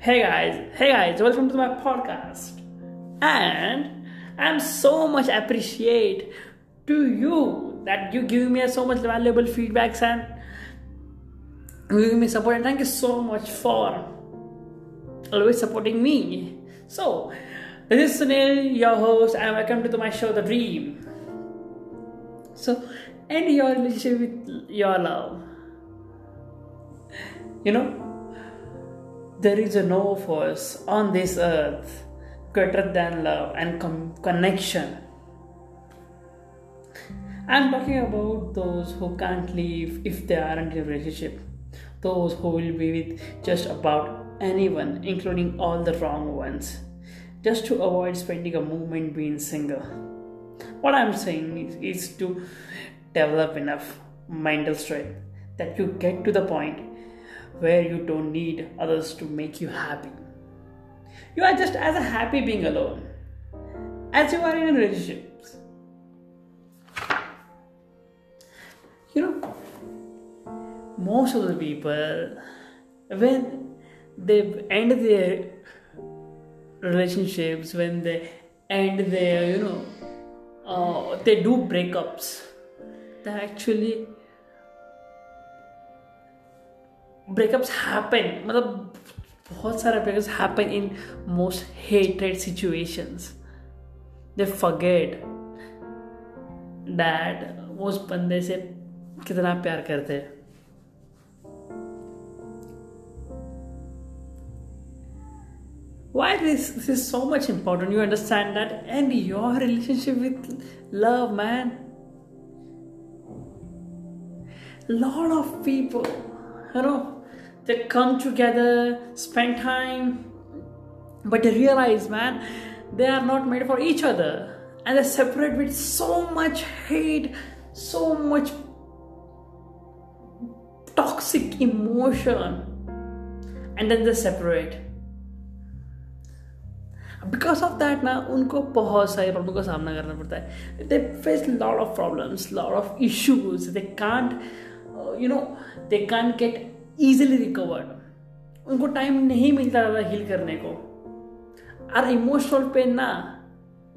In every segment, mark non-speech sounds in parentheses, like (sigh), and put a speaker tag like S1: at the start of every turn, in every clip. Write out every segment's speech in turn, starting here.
S1: Hey guys, hey guys, welcome to my podcast. And I'm so much appreciate to you that you give me so much valuable feedbacks and giving me support and thank you so much for always supporting me. So this is Sunil, your host, and welcome to my show The Dream. So end your relationship with your love. You know there is no force on this earth greater than love and com- connection. I'm talking about those who can't leave if they aren't in a relationship, those who will be with just about anyone, including all the wrong ones, just to avoid spending a moment being single. What I'm saying is, is to develop enough mental strength that you get to the point where you don't need others to make you happy. You are just as happy being alone as you are in relationships. You know, most of the people, when they end their relationships, when they end their, you know, uh, they do breakups, they actually breakups happen मतलब बहुत सारे breakups happen in most hated situations they forget that वो उस बंदे से कितना प्यार करते हैं why this, this is so much important you understand that and your relationship with love man lot of people you know they come together, spend time, but they realize, man, they are not made for each other, and they separate with so much hate, so much toxic emotion, and then they separate. Because of that ना उनको बहुत सारे problem का सामना करना पड़ता है they face lot of problems lot of issues they can't you no they can't get easily recovered उनको टाइम नहीं मिलता था हील करने को और इमोशनल पेन ना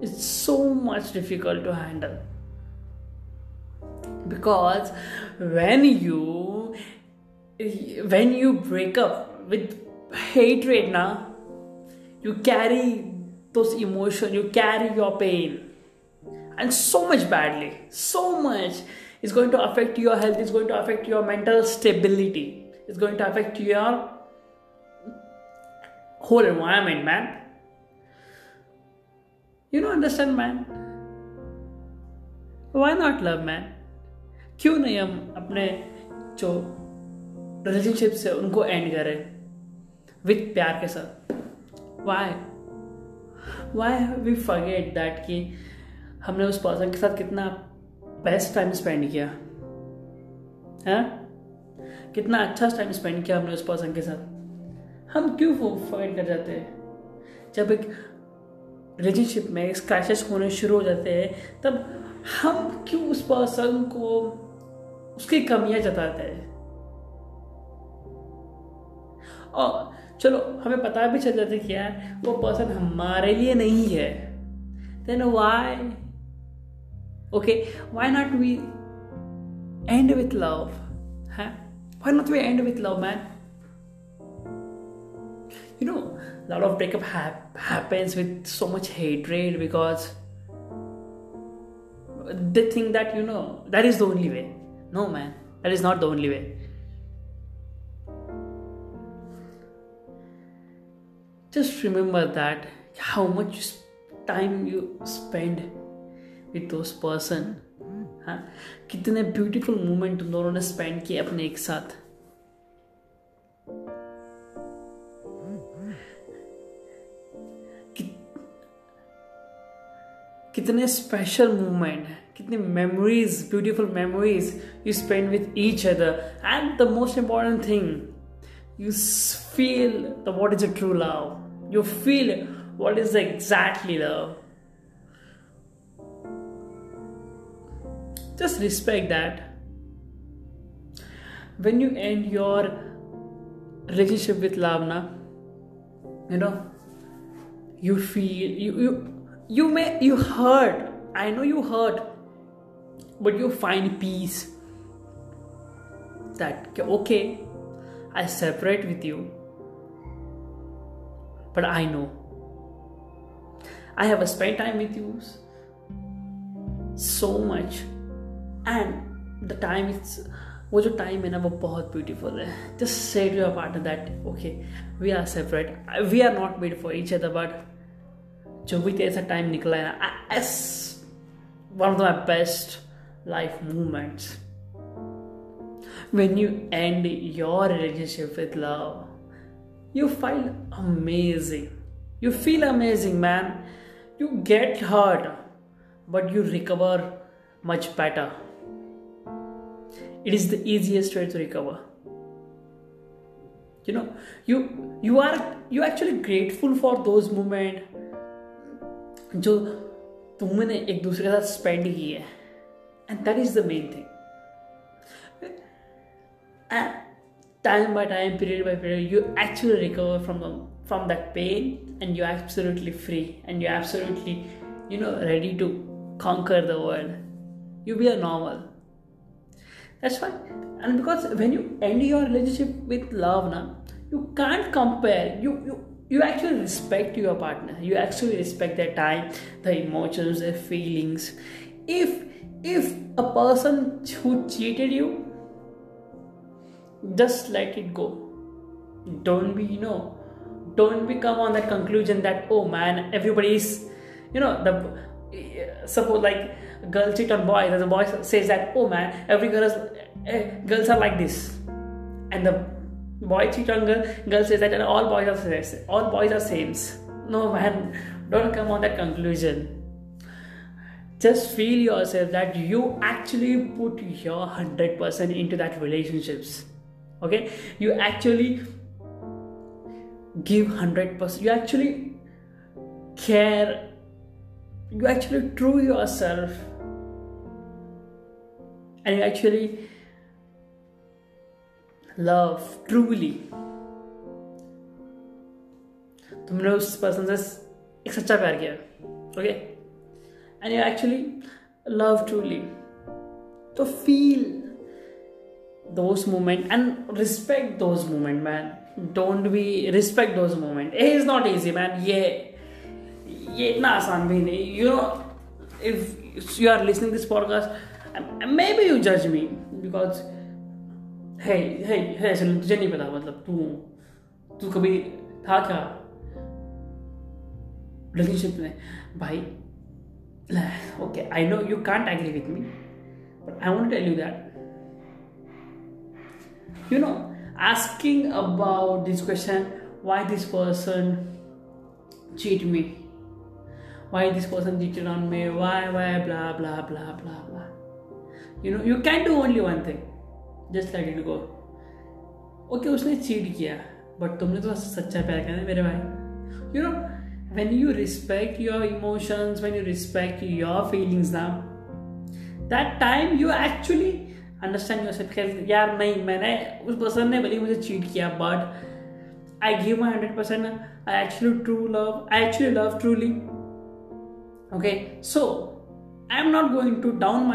S1: is so much difficult to handle because when you when you breakup with hatred ना you carry those emotions you carry your pain and so much badly so much is going to affect your health is going to affect your mental stability Is going to affect your whole environment, man. You don't understand, man. Why not love, man? क्यों नहीं हम अपने जो relationship से उनको and करें with प्यार के साथ why why we forget that कि हमने उस पर्सन के साथ कितना बेस्ट टाइम स्पेंड किया है कितना अच्छा टाइम स्पेंड किया हमने उस पर्सन के साथ। हम क्यों फॉरगेट कर जाते हैं? जब एक रिलेशनशिप में स्क्रैचेस होने शुरू हो जाते हैं, तब हम क्यों उस पर्सन को उसकी कमियाँ जताते हैं? और चलो, हमें पता भी चल जाता है कि यार, वो पर्सन हमारे लिए नहीं है। Then why okay why not we end with love है? Why not we end with love, man? You know, a lot of breakup ha- happens with so much hatred because they think that you know that is the only way. No, man, that is not the only way. Just remember that how much time you spend with those person हाँ? कितने beautiful moment तुम दोनों ने spend किए अपने एक साथ। कितने स्पेशल मोमेंट कितनी memories beautiful memories you spend with each other and the most important thing you feel the what is a true love you feel what is exactly love just respect that. When you end your relationship with Lavna, you know you feel you you you may you hurt. I know you hurt but you find peace. That okay i separate with you but i know. I have spent time with you so much and the time is वो जो time है ना वो बहुत beautiful है just say to your partner that okay we are separate we are not made for each other but जो भी ऐसा टाइम निकला है ना as one of my best life moments. When you end your relationship with love, you feel amazing. You feel amazing, man. You get hurt, but you recover much better. It is the easiest way to recover. You know, you you are you actually grateful for those moments जो तुमने एक दूसरे के साथ spend किए and that is the main thing time by time period by period you actually recover from the, from that pain and you're absolutely free and you're absolutely you know ready to conquer the world you be a normal that's why. And because when you end your relationship with love now you can't compare. You you you actually respect your partner. You actually respect their time their emotions their feelings. If if a person who cheated you just let it go. Don't be you know don't become on that conclusion that oh man everybody is you know the suppose like girl cheat on boy the boy says that oh man every girl is eh, girls are like this. And the boy cheat on girl girl says that and all boys are all boys are same. No man don't come on that conclusion. Just feel yourself that you actually put your 100% into that relationships okay? You actually give 100% you actually care you actually true yourself I actually, love, truly. तुमने उस person से एक सच्चा प्यार किया okay and you actually love truly तो feel those moment and respect those moment man don't be respect those moment a is not easy man ये ये इतना आसान भी नहीं. You know if you are listening this podcast maybe you judge me because hey hey hey चलो तुझे नहीं पता मतलब तू तू कभी था क्या रिलेशनशिप में भाई okay I know you can't agree with me but I want to tell you that you know asking about this question why this person cheat me why this person cheated on me why why blah blah blah blah blah you know you can do only one thing just let it go okay okay, उसने cheat किया but तुमने तो सच्चा प्यार किया ना मेरे भाई you no when you respect your emotions when you respect your feelings now that time you actually understand your self यार नहीं मैंने उस पर्सन ने भले मुझे चीट किया but I give my hundred percent I actually true love I actually love truly okay so I am not going to down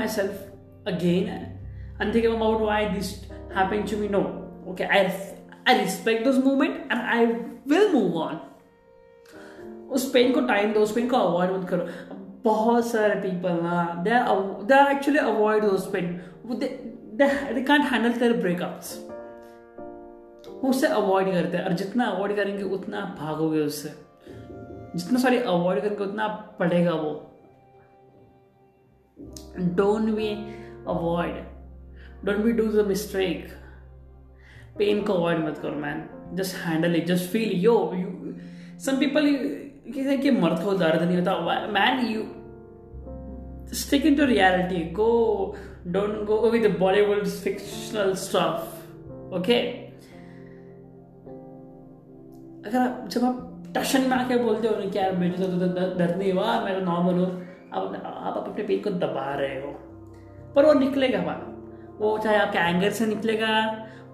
S1: again and think about why this happened to me? No. Okay, i i respect those moment, and i will move on. उस pain को time दो, उस pain को avoid मत करो। बहुत सारे people ना they are actually avoid those pain they can't handle their breakups वो उससे अवॉइड करते हैं, और जितना अवॉइड करेंगे, उतना भागोगे उससे। जितना सारी अवॉइड करेंगे, उतना पड़ेगा वो। Don't be avoid don't be do the mistake pain को अवॉइड मत करो man just handle it just feel yo you some people कहते हैं कि मर्द को दर्द नहीं होता. Man you stick into reality. Go, don't go with the bollywood fictional stuff. Okay? अगर आप, जब आप टशन में आके बोलते हो ना कि यार मेरे तो दर्द नहीं हुआ मैं तो नॉर्मल हूँ आप आप अपने पेट को दबा रहे हो. पर वो निकलेगा बाहर। वो चाहे आपके एंगर से निकलेगा,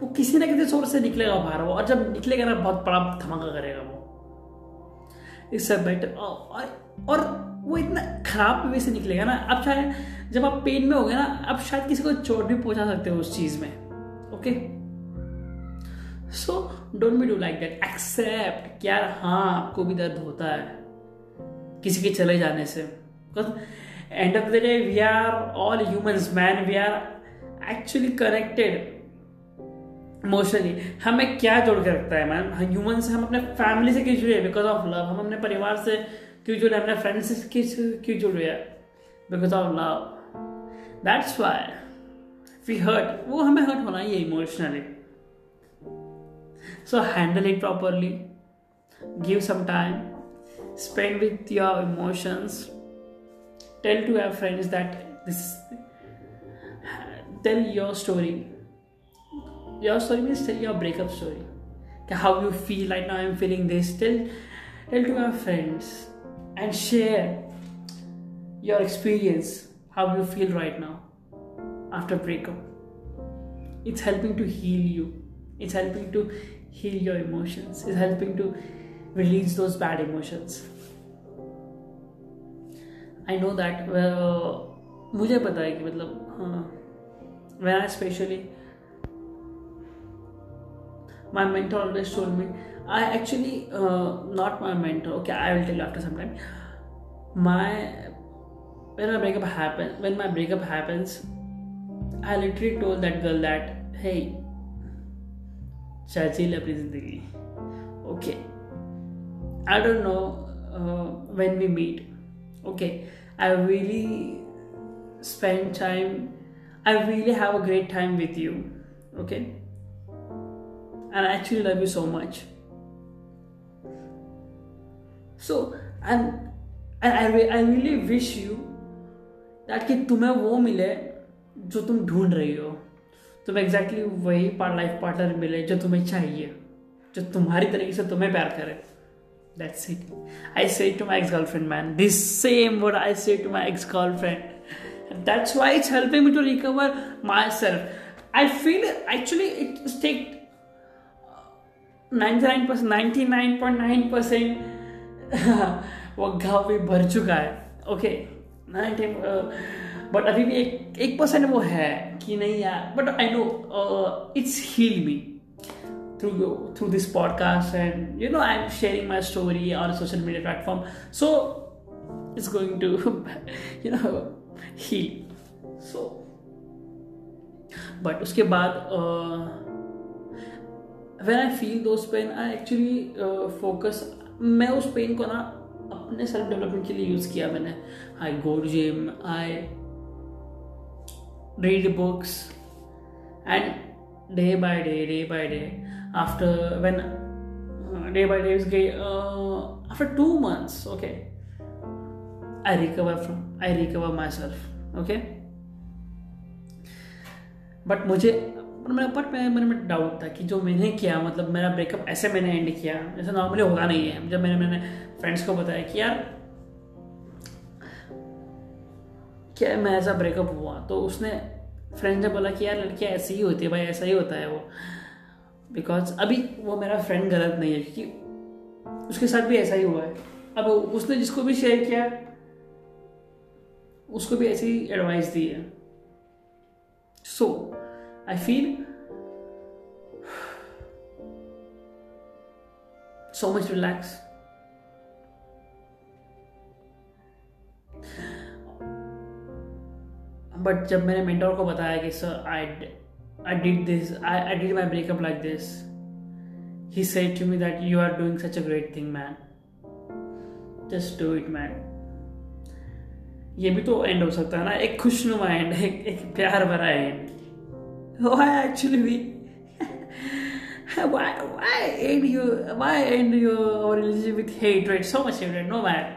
S1: वो किसी ना किसी सोर्स से निकलेगा बाहर वो, और जब निकलेगा ना, बहुत बड़ा धमाका करेगा वो। इससे बेटर और और वो इतना खराब वे से निकलेगा ना, अब शायद जब आप पेन में हो गए ना, अब शायद किसी को चोट भी पहुँचा सकते हो उस चीज़ में okay so don't be do like that accept क्या हाँ आपको भी दर्द होता है, किसी के चले जाने से। End of the day we are all humans man we are actually connected emotionally हमें क्या जोड़ के रखता है मैम ह्यूमन से हम अपने फैमिली से क्यों जुड़े बिकॉज़ ऑफ़ लव हम अपने परिवार से क्यों जुड़े अपने फ्रेंड्स से क्यों जुड़े हैं? Because of love that's why we hurt वो हमें हर्ट होना ही है emotionally so handle it properly give some time spend with your emotions. Tell to your friends that this tell your story. Your story means tell your breakup story. How you feel right now i'm feeling this. Tell tell to your friends and share your experience how you feel right now after breakup. It's helping to heal you. It's helping to heal your emotions. It's helping to release those bad emotions I know that मुझे पता है कि मतलब where are specially my mentor always show me I actually not my mentor okay I will tell after some my when my breakup happen when my breakup happens I literally told that girl that है चाची अपनी ज़िंदगी? Okay I don't know when we meet okay i really spend time i really have a great time with you okay and I actually love you so much. So and and I, re- I really wish you that कि तुम्हें वो मिले जो तुम ढूंढ रही हो तुम्हें एग्जैक्टली exactly वही पार्ट लाइफ पार्टनर मिले जो तुम्हें चाहिए जो तुम्हारी तरीके से तुम्हें प्यार करे That's it. I say to my ex-girlfriend, man, this same what I say to my ex-girlfriend. And that's why it's helping me to recover myself. I feel actually it take 99% 99.9 percent वो घाव भी भर चुका है okay ninety but अभी भी एक एक परसेंट वो है कि नहीं यार but I know it's heal me through through this podcast and you know i'm sharing my story on a social media platform so it's going to (laughs) you know heal so but उसके बाद uh, when I feel those pen I actually focus मैं उस pain को ना अपने self development के लिए use किया मैंने I go gym I read books and day by day day bye day after when day by day गई after two months okay I recover from I recover myself okay but मुझे मेरे but मेरे मन में doubt था कि जो मैंने किया मतलब मेरा ब्रेकअप ऐसे मैंने एंड किया जैसे नॉर्मली होता नहीं है। जब मैंने मैंने फ्रेंड्स को बताया कि यार, क्या मैं ऐसा ब्रेकअप हुआ? तो उसने फ्रेंड ने बोला कि यार, लड़कियाँ ऐसी ही होती है, भाई ऐसा ही होता है वो। बिकॉज़ अभी वो मेरा फ्रेंड गलत नहीं है, क्योंकि उसके साथ भी ऐसा ही हुआ है अब उसने जिसको भी शेयर किया, उसको भी ऐसी एडवाइस दी है so I feel so much relaxed. But जब मैंने मेंटोर को बताया कि sir I I did this I I did my breakup like this he said to me that you are doing such a great thing man just do it man ये भी तो and हो सकता है ना एक खुशनुमा एंड एक, एक प्यार भरा and why actually we why why end you why end your relationship with hatred so much hatred no man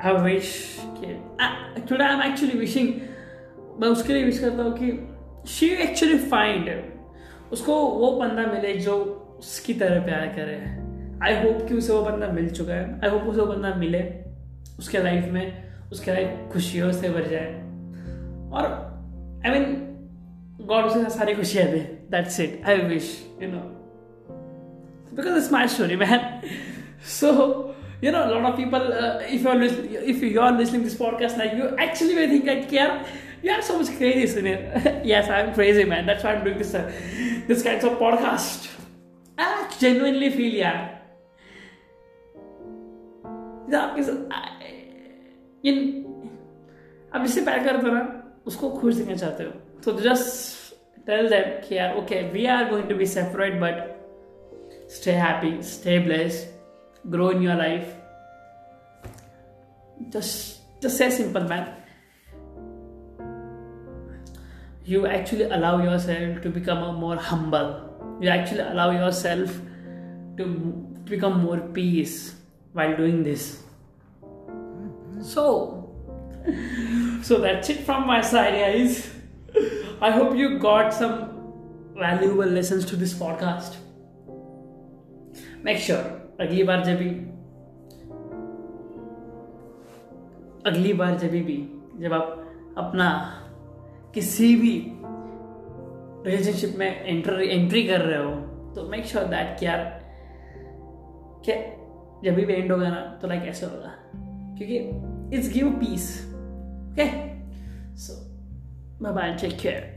S1: I wish कि today I'm actually wishing मैं उसके लिए विश करता हूँ कि शी एक्चुअली फाइंड उसको वो बंदा मिले जो उसकी तरह प्यार करे। आई होप कि उसे वो बंदा मिल चुका है। आई होप उसे वो बंदा मिले उसके लाइफ में उसके लाइफ खुशियों से भर जाए। और आई मीन गॉड उसे सारी खुशियाँ दे। That's it I wish you know because it's my story man so you know, a lot of people, uh, if you're if you're listening to this podcast, like you actually may think you have so much crazy it. yes, I'm crazy, man. That's why I'm doing this uh, this kind of podcast. I genuinely feel yeah. इन अब इससे प्यार करते हो ना उसको खुश देखना चाहते हो तो जस्ट टेल दैम कि यार okay we are going to be separate but stay happy stay blessed grow in your life just just say simple man you actually allow yourself to become a more humble you actually allow yourself to become more peace while doing this so (laughs) so that's it from my side guys i hope you got some valuable lessons to this podcast make sure अगली बार जब भी अगली बार जब भी जब आप अपना किसी भी रिलेशनशिप में एंटर एंट्री कर रहे हो तो मेक श्योर दैट कि यार क्या जब भी एंड होगा ना तो लाइक ऐसे होगा। क्योंकि it's give peace okay so bye bye take care